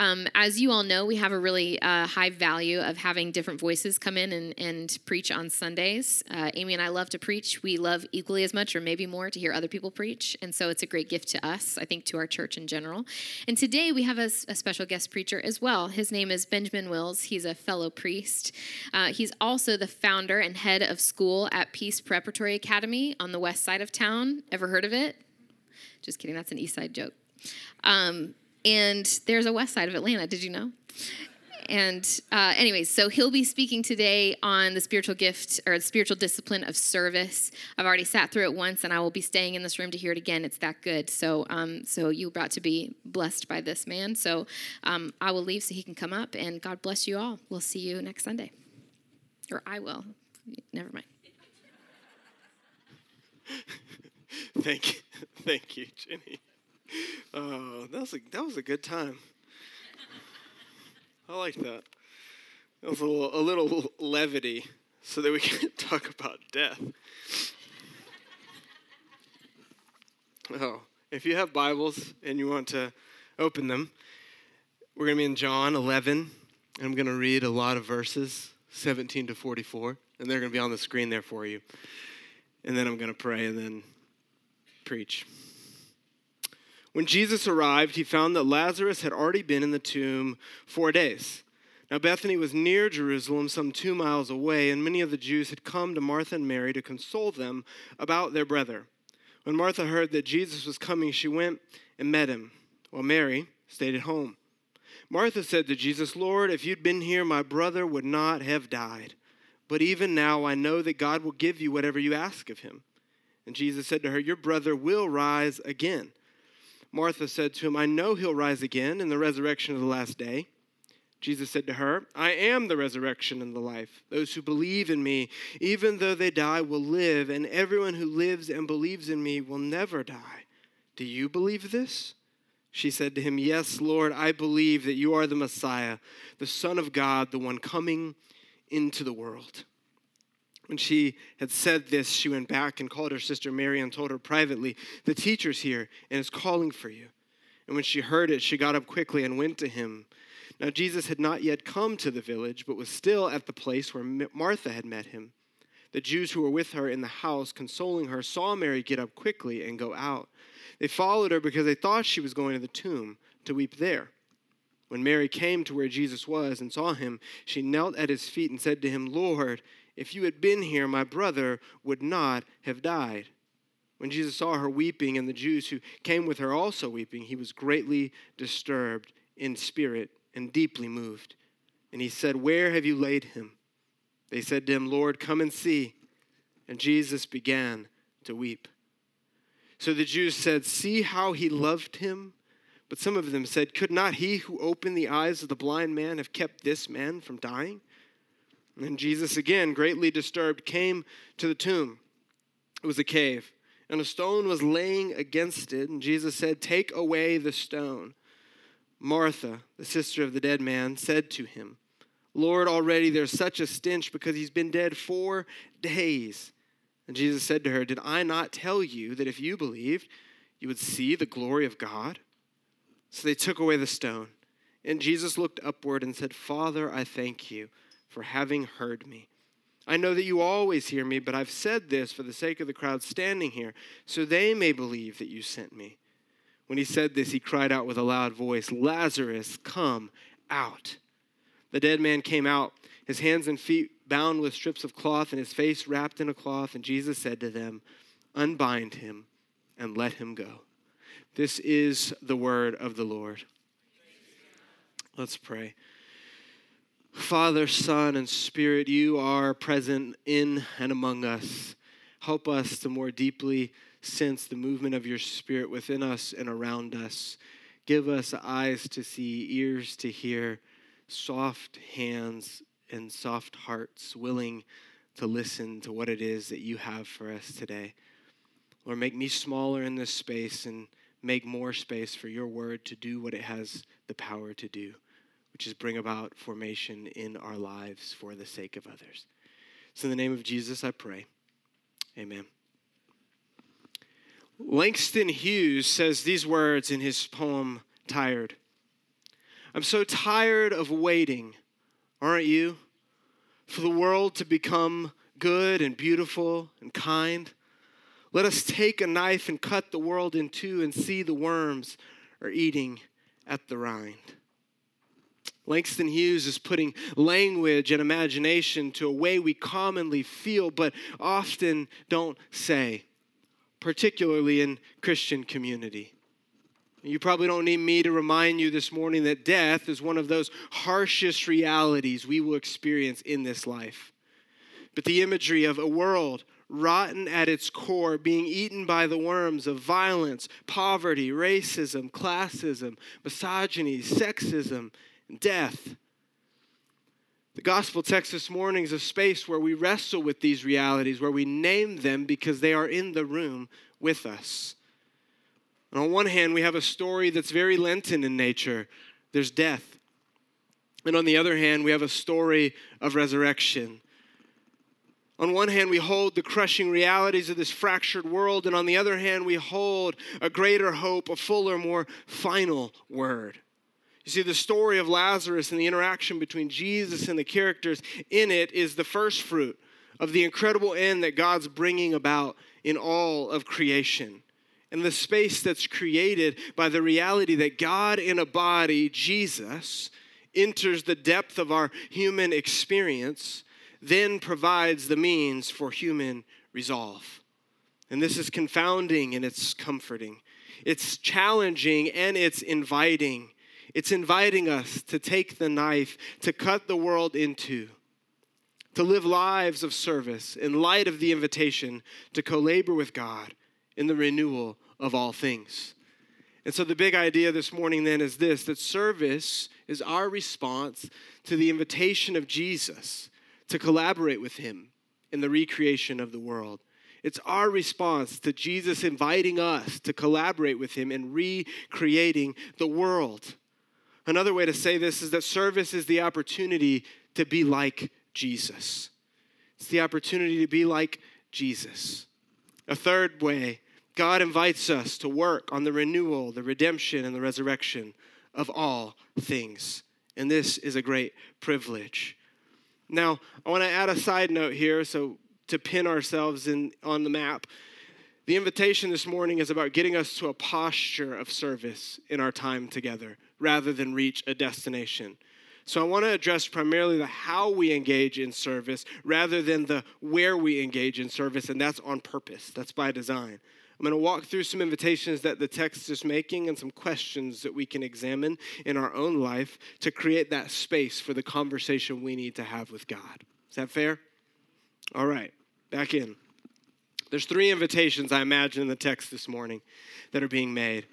Um, as you all know, we have a really uh, high value of having different voices come in and, and preach on Sundays. Uh, Amy and I love to preach. We love equally as much, or maybe more, to hear other people preach. And so it's a great gift to us, I think, to our church in general. And today we have a, a special guest preacher as well. His name is Benjamin Wills. He's a fellow priest. Uh, he's also the founder and head of school at Peace Preparatory Academy on the west side of town. Ever heard of it? Just kidding, that's an east side joke. Um, and there's a west side of Atlanta. Did you know? And uh, anyways, so he'll be speaking today on the spiritual gift or the spiritual discipline of service. I've already sat through it once, and I will be staying in this room to hear it again. It's that good. So, um, so you're about to be blessed by this man. So, um, I will leave so he can come up, and God bless you all. We'll see you next Sunday, or I will. Never mind. Thank you, thank you, Jenny. Oh, that was a that was a good time. I like that. That was a little, a little levity, so that we can talk about death. Oh, if you have Bibles and you want to open them, we're going to be in John 11, and I'm going to read a lot of verses, 17 to 44, and they're going to be on the screen there for you. And then I'm going to pray and then preach. When Jesus arrived, he found that Lazarus had already been in the tomb four days. Now, Bethany was near Jerusalem, some two miles away, and many of the Jews had come to Martha and Mary to console them about their brother. When Martha heard that Jesus was coming, she went and met him, while Mary stayed at home. Martha said to Jesus, Lord, if you'd been here, my brother would not have died. But even now, I know that God will give you whatever you ask of him. And Jesus said to her, Your brother will rise again. Martha said to him, I know he'll rise again in the resurrection of the last day. Jesus said to her, I am the resurrection and the life. Those who believe in me, even though they die, will live, and everyone who lives and believes in me will never die. Do you believe this? She said to him, Yes, Lord, I believe that you are the Messiah, the Son of God, the one coming into the world. When she had said this, she went back and called her sister Mary and told her privately, The teacher's here and is calling for you. And when she heard it, she got up quickly and went to him. Now, Jesus had not yet come to the village, but was still at the place where Martha had met him. The Jews who were with her in the house, consoling her, saw Mary get up quickly and go out. They followed her because they thought she was going to the tomb to weep there. When Mary came to where Jesus was and saw him, she knelt at his feet and said to him, Lord, if you had been here, my brother would not have died. When Jesus saw her weeping and the Jews who came with her also weeping, he was greatly disturbed in spirit and deeply moved. And he said, Where have you laid him? They said to him, Lord, come and see. And Jesus began to weep. So the Jews said, See how he loved him? But some of them said, Could not he who opened the eyes of the blind man have kept this man from dying? And Jesus, again, greatly disturbed, came to the tomb. It was a cave, and a stone was laying against it. And Jesus said, Take away the stone. Martha, the sister of the dead man, said to him, Lord, already there's such a stench because he's been dead four days. And Jesus said to her, Did I not tell you that if you believed, you would see the glory of God? So they took away the stone. And Jesus looked upward and said, Father, I thank you for having heard me. I know that you always hear me, but I've said this for the sake of the crowd standing here, so they may believe that you sent me. When he said this, he cried out with a loud voice, Lazarus, come out. The dead man came out, his hands and feet bound with strips of cloth, and his face wrapped in a cloth. And Jesus said to them, Unbind him and let him go. This is the word of the Lord. Let's pray. Father, Son, and Spirit, you are present in and among us. Help us to more deeply sense the movement of your Spirit within us and around us. Give us eyes to see, ears to hear, soft hands and soft hearts willing to listen to what it is that you have for us today. Lord, make me smaller in this space and make more space for your word to do what it has the power to do which is bring about formation in our lives for the sake of others. So, in the name of Jesus, I pray. Amen. Langston Hughes says these words in his poem, Tired. I'm so tired of waiting, aren't you? For the world to become good and beautiful and kind. Let us take a knife and cut the world in two and see the worms are eating at the rind. Langston Hughes is putting language and imagination to a way we commonly feel but often don't say, particularly in Christian community. You probably don't need me to remind you this morning that death is one of those harshest realities we will experience in this life. But the imagery of a world rotten at its core, being eaten by the worms of violence, poverty, racism, classism, misogyny, sexism, and death. The gospel text this morning is a space where we wrestle with these realities, where we name them because they are in the room with us. And on one hand, we have a story that's very Lenten in nature there's death. And on the other hand, we have a story of resurrection. On one hand, we hold the crushing realities of this fractured world, and on the other hand, we hold a greater hope, a fuller, more final word. You see, the story of Lazarus and the interaction between Jesus and the characters in it is the first fruit of the incredible end that God's bringing about in all of creation and the space that's created by the reality that God in a body, Jesus, enters the depth of our human experience, then provides the means for human resolve. And this is confounding and it's comforting. It's challenging and it's inviting. It's inviting us to take the knife, to cut the world into, to live lives of service in light of the invitation to co labor with God in the renewal of all things. And so, the big idea this morning then is this that service is our response to the invitation of Jesus to collaborate with Him in the recreation of the world. It's our response to Jesus inviting us to collaborate with Him in recreating the world. Another way to say this is that service is the opportunity to be like Jesus. It's the opportunity to be like Jesus. A third way God invites us to work on the renewal, the redemption, and the resurrection of all things. And this is a great privilege. Now, I want to add a side note here so to pin ourselves in on the map. The invitation this morning is about getting us to a posture of service in our time together rather than reach a destination. So I want to address primarily the how we engage in service rather than the where we engage in service, and that's on purpose. That's by design. I'm going to walk through some invitations that the text is making and some questions that we can examine in our own life to create that space for the conversation we need to have with God. Is that fair? All right, back in. There's three invitations I imagine in the text this morning that are being made.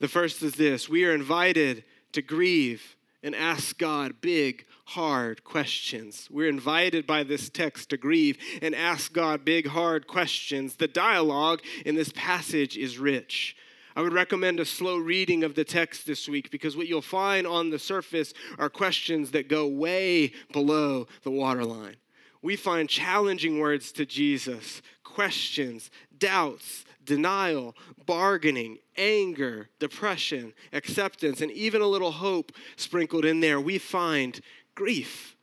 The first is this we are invited to grieve and ask God big, hard questions. We're invited by this text to grieve and ask God big, hard questions. The dialogue in this passage is rich. I would recommend a slow reading of the text this week because what you'll find on the surface are questions that go way below the waterline. We find challenging words to Jesus, questions, doubts, denial, bargaining, anger, depression, acceptance, and even a little hope sprinkled in there, we find grief.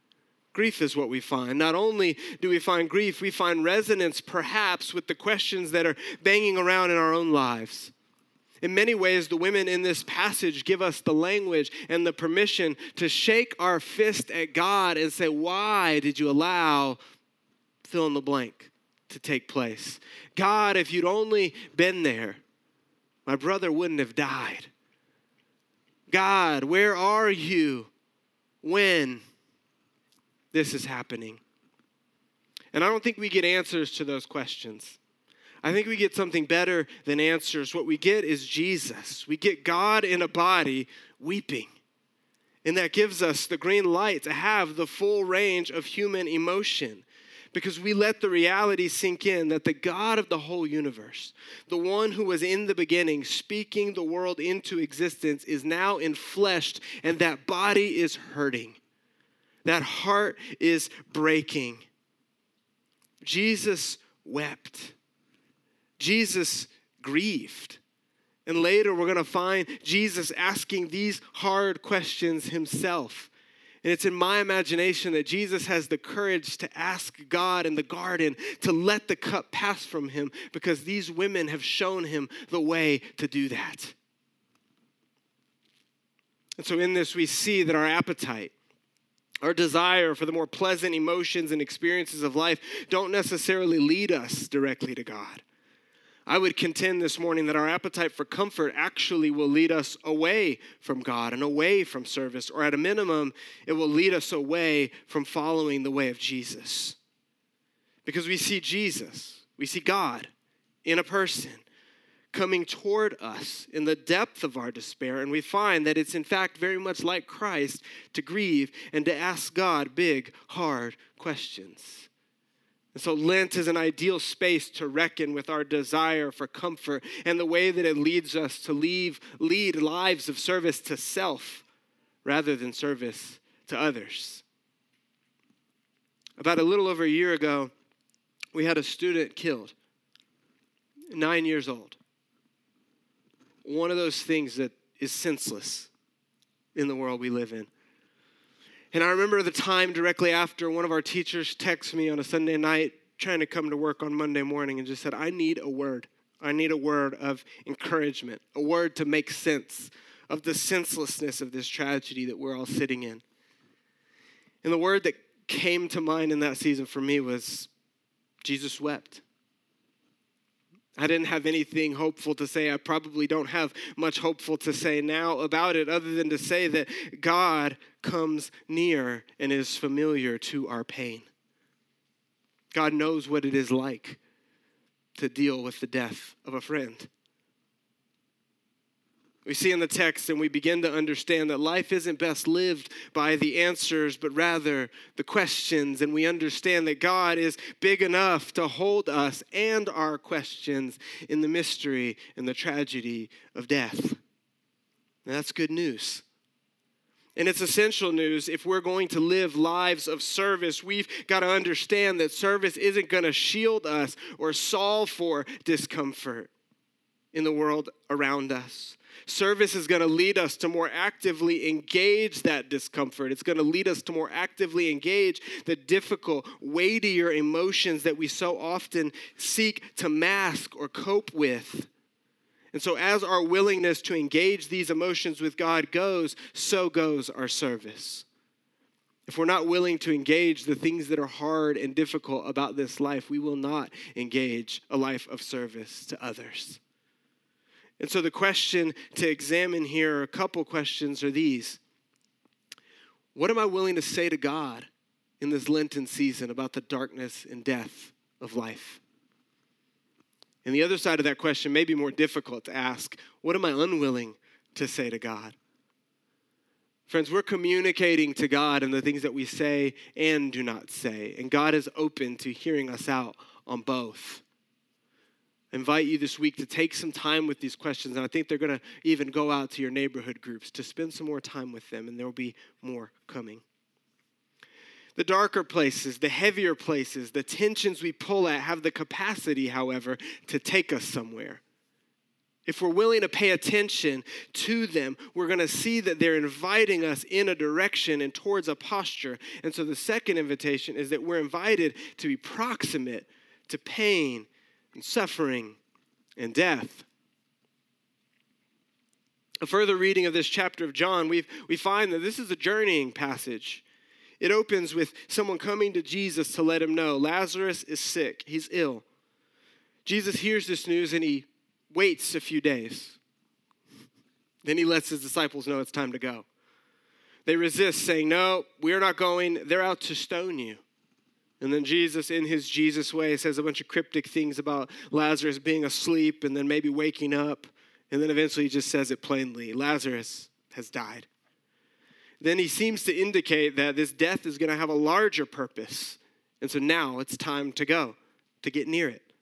Grief is what we find. Not only do we find grief, we find resonance perhaps with the questions that are banging around in our own lives. In many ways, the women in this passage give us the language and the permission to shake our fist at God and say, Why did you allow fill in the blank to take place? God, if you'd only been there, my brother wouldn't have died. God, where are you when this is happening? And I don't think we get answers to those questions. I think we get something better than answers. What we get is Jesus. We get God in a body weeping. And that gives us the green light to have the full range of human emotion because we let the reality sink in that the God of the whole universe, the one who was in the beginning, speaking the world into existence, is now enfleshed, and that body is hurting. That heart is breaking. Jesus wept. Jesus grieved. And later, we're going to find Jesus asking these hard questions himself. And it's in my imagination that Jesus has the courage to ask God in the garden to let the cup pass from him because these women have shown him the way to do that. And so, in this, we see that our appetite, our desire for the more pleasant emotions and experiences of life don't necessarily lead us directly to God. I would contend this morning that our appetite for comfort actually will lead us away from God and away from service, or at a minimum, it will lead us away from following the way of Jesus. Because we see Jesus, we see God in a person coming toward us in the depth of our despair, and we find that it's in fact very much like Christ to grieve and to ask God big, hard questions. And so Lent is an ideal space to reckon with our desire for comfort and the way that it leads us to leave, lead lives of service to self rather than service to others. About a little over a year ago, we had a student killed, nine years old. One of those things that is senseless in the world we live in. And I remember the time directly after one of our teachers texted me on a Sunday night trying to come to work on Monday morning and just said, I need a word. I need a word of encouragement, a word to make sense of the senselessness of this tragedy that we're all sitting in. And the word that came to mind in that season for me was Jesus wept. I didn't have anything hopeful to say. I probably don't have much hopeful to say now about it, other than to say that God comes near and is familiar to our pain. God knows what it is like to deal with the death of a friend. We see in the text and we begin to understand that life isn't best lived by the answers, but rather the questions. And we understand that God is big enough to hold us and our questions in the mystery and the tragedy of death. And that's good news. And it's essential news if we're going to live lives of service. We've got to understand that service isn't going to shield us or solve for discomfort in the world around us. Service is going to lead us to more actively engage that discomfort. It's going to lead us to more actively engage the difficult, weightier emotions that we so often seek to mask or cope with. And so, as our willingness to engage these emotions with God goes, so goes our service. If we're not willing to engage the things that are hard and difficult about this life, we will not engage a life of service to others. And so the question to examine here, a couple questions, are these What am I willing to say to God in this Lenten season about the darkness and death of life? And the other side of that question may be more difficult to ask What am I unwilling to say to God? Friends, we're communicating to God in the things that we say and do not say. And God is open to hearing us out on both invite you this week to take some time with these questions. And I think they're going to even go out to your neighborhood groups to spend some more time with them, and there will be more coming. The darker places, the heavier places, the tensions we pull at have the capacity, however, to take us somewhere. If we're willing to pay attention to them, we're going to see that they're inviting us in a direction and towards a posture. And so the second invitation is that we're invited to be proximate to pain and suffering and death. A further reading of this chapter of John, we we find that this is a journeying passage. It opens with someone coming to Jesus to let him know Lazarus is sick, he's ill. Jesus hears this news and he waits a few days. Then he lets his disciples know it's time to go. They resist, saying, No, we're not going. They're out to stone you. And then Jesus, in his Jesus way, says a bunch of cryptic things about Lazarus being asleep and then maybe waking up. And then eventually he just says it plainly Lazarus has died. Then he seems to indicate that this death is going to have a larger purpose. And so now it's time to go, to get near it.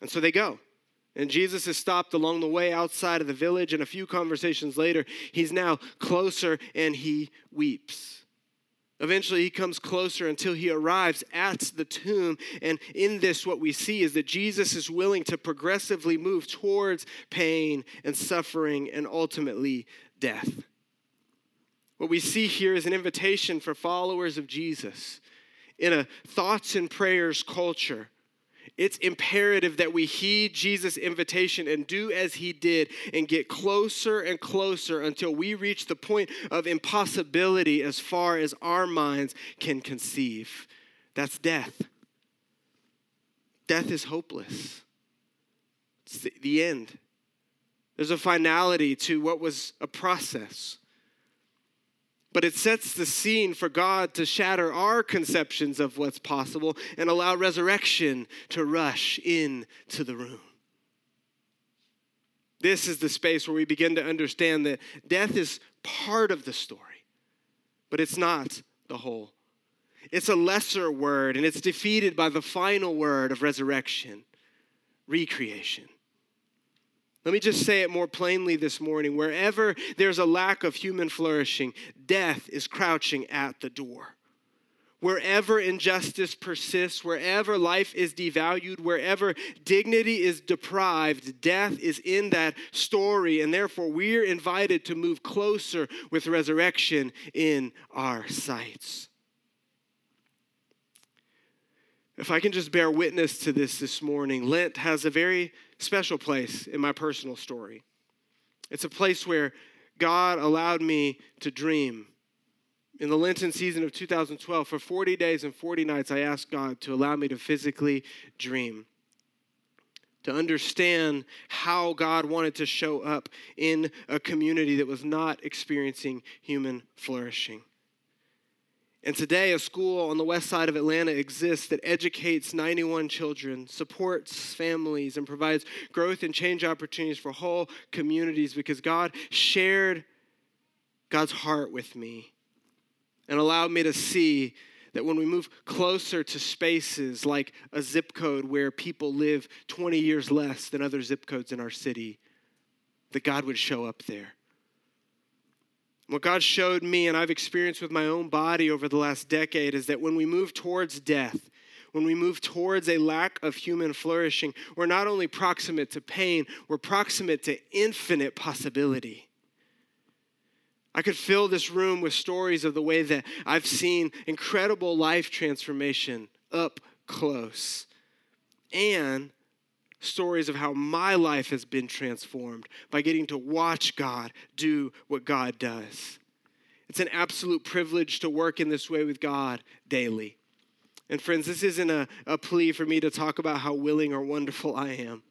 And so they go. And Jesus is stopped along the way outside of the village. And a few conversations later, he's now closer and he weeps. Eventually, he comes closer until he arrives at the tomb. And in this, what we see is that Jesus is willing to progressively move towards pain and suffering and ultimately death. What we see here is an invitation for followers of Jesus in a thoughts and prayers culture it's imperative that we heed Jesus' invitation and do as he did and get closer and closer until we reach the point of impossibility as far as our minds can conceive. That's death. Death is hopeless. It's the end. There's a finality to what was a process. But it sets the scene for God to shatter our conceptions of what's possible and allow resurrection to rush into the room. This is the space where we begin to understand that death is part of the story, but it's not the whole. It's a lesser word, and it's defeated by the final word of resurrection, recreation. Let me just say it more plainly this morning. Wherever there's a lack of human flourishing, death is crouching at the door. Wherever injustice persists, wherever life is devalued, wherever dignity is deprived, death is in that story. And therefore, we're invited to move closer with resurrection in our sights. If I can just bear witness to this this morning, Lent has a very special place in my personal story. It's a place where God allowed me to dream. In the Lenten season of 2012, for 40 days and 40 nights, I asked God to allow me to physically dream, to understand how God wanted to show up in a community that was not experiencing human flourishing. And today, a school on the west side of Atlanta exists that educates 91 children, supports families, and provides growth and change opportunities for whole communities because God shared God's heart with me and allowed me to see that when we move closer to spaces like a zip code where people live 20 years less than other zip codes in our city, that God would show up there. What God showed me, and I've experienced with my own body over the last decade, is that when we move towards death, when we move towards a lack of human flourishing, we're not only proximate to pain, we're proximate to infinite possibility. I could fill this room with stories of the way that I've seen incredible life transformation up close. And stories of how my life has been transformed by getting to watch God do what God does. It's an absolute privilege to work in this way with God daily. And friends, this isn't a, a plea for me to talk about how willing or wonderful I am,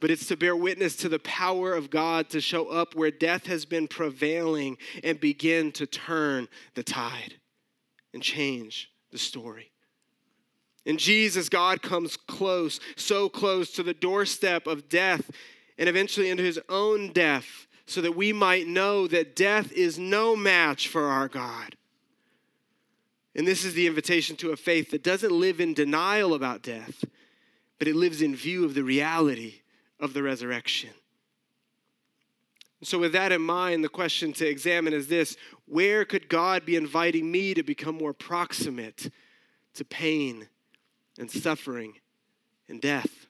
but it's to bear witness to the power of God to show up where death has been prevailing and begin to turn the tide and change the story. In Jesus, God comes close, so close to the doorstep of death and eventually into his own death, so that we might know that death is no match for our God. And this is the invitation to a faith that doesn't live in denial about death, but it lives in view of the reality of the resurrection. So, with that in mind, the question to examine is this Where could God be inviting me to become more proximate to pain and suffering and death.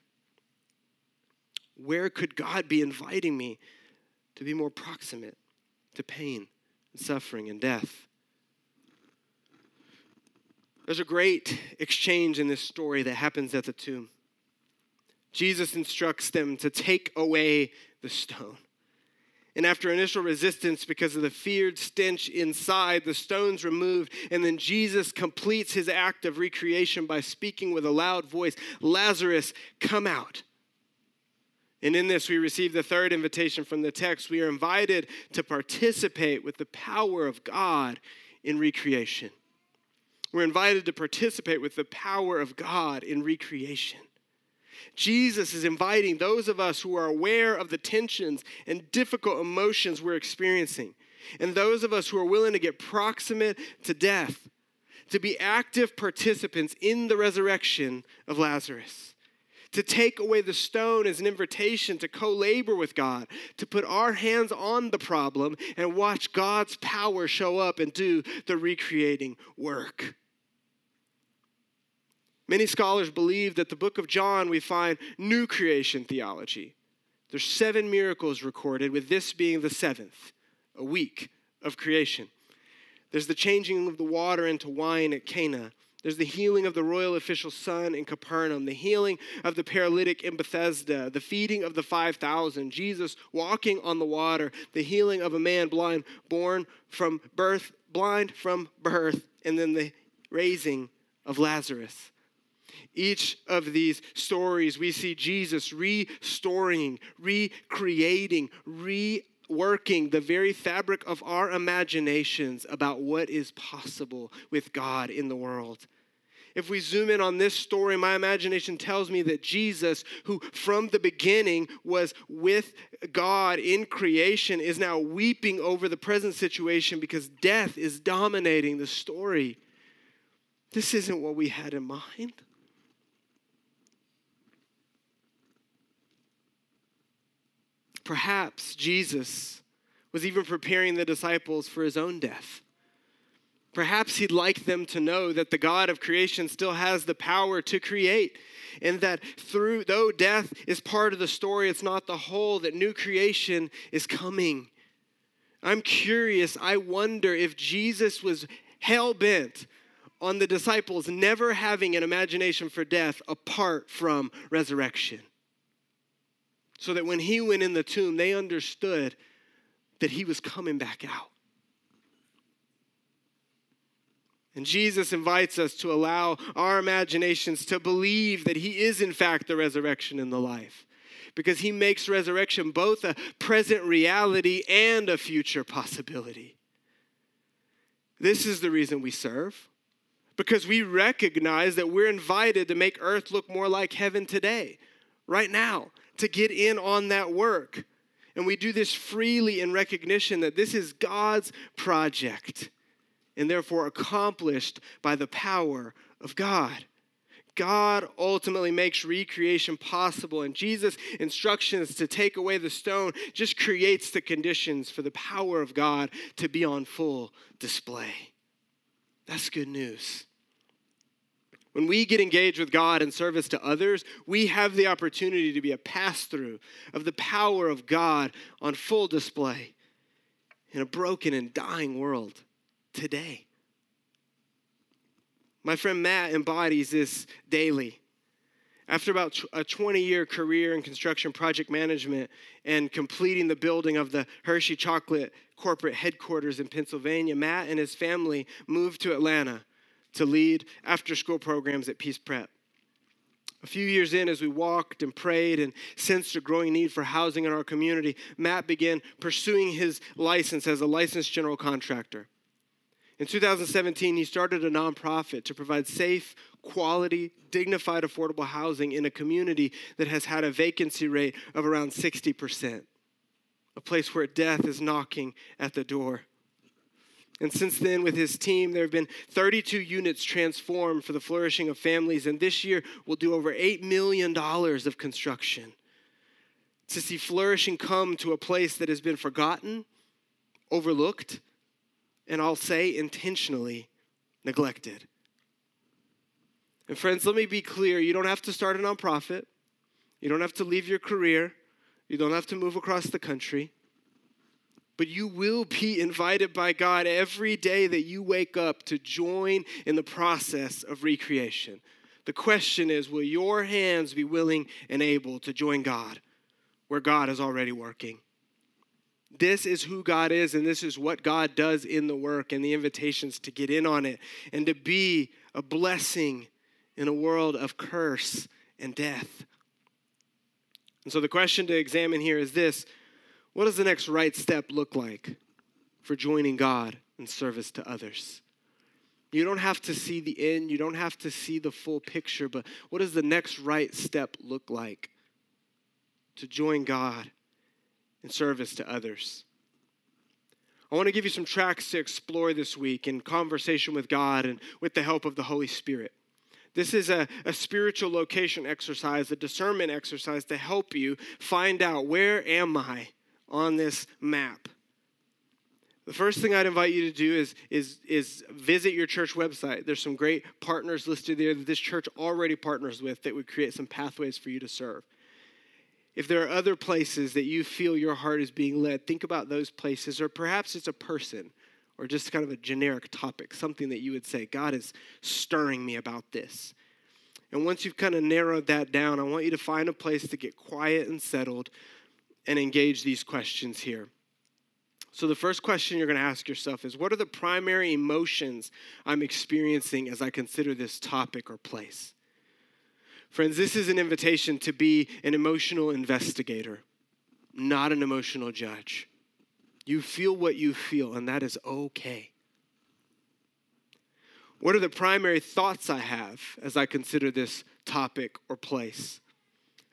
Where could God be inviting me to be more proximate to pain and suffering and death? There's a great exchange in this story that happens at the tomb. Jesus instructs them to take away the stone. And after initial resistance because of the feared stench inside, the stone's removed. And then Jesus completes his act of recreation by speaking with a loud voice Lazarus, come out. And in this, we receive the third invitation from the text. We are invited to participate with the power of God in recreation. We're invited to participate with the power of God in recreation. Jesus is inviting those of us who are aware of the tensions and difficult emotions we're experiencing, and those of us who are willing to get proximate to death, to be active participants in the resurrection of Lazarus, To take away the stone is an invitation to co labor with God, to put our hands on the problem and watch God's power show up and do the recreating work. Many scholars believe that the book of John we find new creation theology. There's seven miracles recorded, with this being the seventh, a week of creation. There's the changing of the water into wine at Cana. There's the healing of the royal official's son in Capernaum, the healing of the paralytic in Bethesda, the feeding of the 5,000, Jesus walking on the water, the healing of a man blind, born from birth, blind from birth, and then the raising of Lazarus. Each of these stories, we see Jesus restoring, recreating, reworking the very fabric of our imaginations about what is possible with God in the world. If we zoom in on this story, my imagination tells me that Jesus, who from the beginning was with God in creation, is now weeping over the present situation because death is dominating the story. This isn't what we had in mind. Perhaps Jesus was even preparing the disciples for his own death. Perhaps he'd like them to know that the God of creation still has the power to create, and that through though death is part of the story, it's not the whole, that new creation is coming. I'm curious, I wonder if Jesus was hell bent on the disciples never having an imagination for death apart from resurrection so that when he went in the tomb, they understood that he was coming back out. And Jesus invites us to allow our imaginations to believe that he is, in fact, the resurrection and the life. Because he makes resurrection both a present reality and a future possibility. This is the reason we serve. Because we recognize that we're invited to make earth look more like heaven today, right now to get in on that work. And we do this freely in recognition that this is God's project and therefore accomplished by the power of God. God ultimately makes recreation possible, and Jesus' instructions to take away the stone just creates the conditions for the power of God to be on full display. That's good news. When we get engaged with God in service to others, we have the opportunity to be a pass through of the power of God on full display in a broken and dying world today. My friend Matt embodies this daily. After about a 20 year career in construction project management and completing the building of the Hershey Chocolate corporate headquarters in Pennsylvania, Matt and his family moved to Atlanta to lead after school programs at Peace Prep. A few years in, as we walked and prayed and sensed a growing need for housing in our community, Matt began pursuing his license as a licensed general contractor. In 2017, he started a nonprofit to provide safe, quality, dignified, affordable housing in a community that has had a vacancy rate of around 60%, a place where death is knocking at the door. And since then, with his team, there have been 32 units transformed for the flourishing of families. And this year, we'll do over $8 million of construction to see flourishing come to a place that has been forgotten, overlooked, and I'll say intentionally neglected. And friends, let me be clear you don't have to start a nonprofit, you don't have to leave your career, you don't have to move across the country but you will be invited by God every day that you wake up to join in the process of recreation. The question is will your hands be willing and able to join God where God is already working? This is who God is, and this is what God does in the work, and the invitations to get in on it and to be a blessing in a world of curse and death. And so the question to examine here is this what does the next right step look like for joining God in service to others? You don't have to see the end, you don't have to see the full picture, but what does the next right step look like to join God in service to others? I want to give you some tracks to explore this week in conversation with God and with the help of the Holy Spirit. This is a, a spiritual location exercise, a discernment exercise to help you find out where am I on this map. The first thing I'd invite you to do is, is, is visit your church website. There's some great partners listed there that this church already partners with that would create some pathways for you to serve. If there are other places that you feel your heart is being led, think about those places, or perhaps it's a person or just kind of a generic topic, something that you would say, God is stirring me about this. And once you've kind of narrowed that down, I want you to find a place to get quiet and settled and engage these questions here. So, the first question you're going to ask yourself is What are the primary emotions I'm experiencing as I consider this topic or place? Friends, this is an invitation to be an emotional investigator, not an emotional judge. You feel what you feel, and that is okay. What are the primary thoughts I have as I consider this topic or place?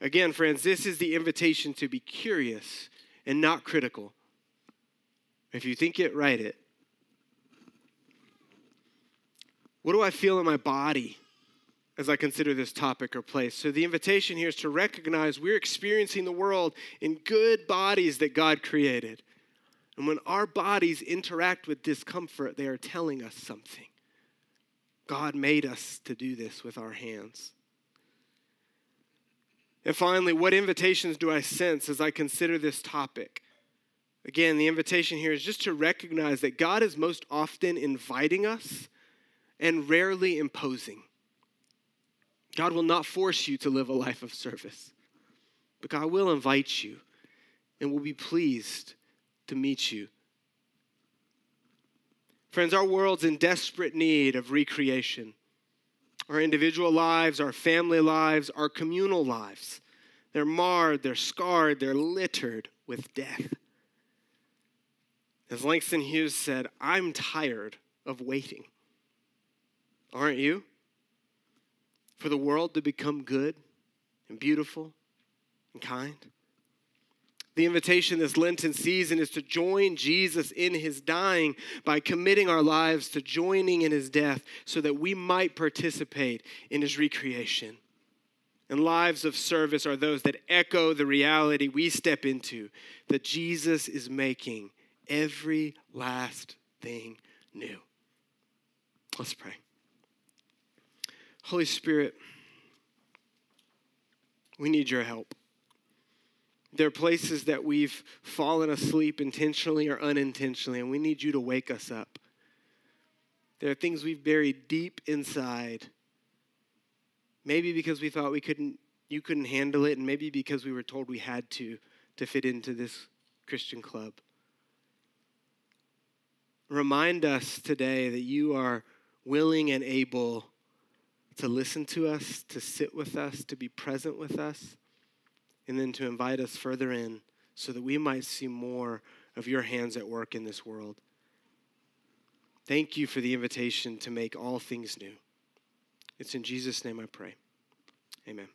Again, friends, this is the invitation to be curious and not critical. If you think it, write it. What do I feel in my body as I consider this topic or place? So, the invitation here is to recognize we're experiencing the world in good bodies that God created. And when our bodies interact with discomfort, they are telling us something. God made us to do this with our hands. And finally, what invitations do I sense as I consider this topic? Again, the invitation here is just to recognize that God is most often inviting us and rarely imposing. God will not force you to live a life of service, but God will invite you and will be pleased to meet you. Friends, our world's in desperate need of recreation. Our individual lives, our family lives, our communal lives, they're marred, they're scarred, they're littered with death. As Langston Hughes said, I'm tired of waiting. Aren't you? For the world to become good and beautiful and kind. The invitation this Lenten season is to join Jesus in his dying by committing our lives to joining in his death so that we might participate in his recreation. And lives of service are those that echo the reality we step into that Jesus is making every last thing new. Let's pray. Holy Spirit, we need your help. There are places that we've fallen asleep intentionally or unintentionally, and we need you to wake us up. There are things we've buried deep inside. Maybe because we thought we couldn't you couldn't handle it, and maybe because we were told we had to to fit into this Christian club. Remind us today that you are willing and able to listen to us, to sit with us, to be present with us, and then to invite us further in so that we might see more of your hands at work in this world. Thank you for the invitation to make all things new. It's in Jesus' name I pray. Amen.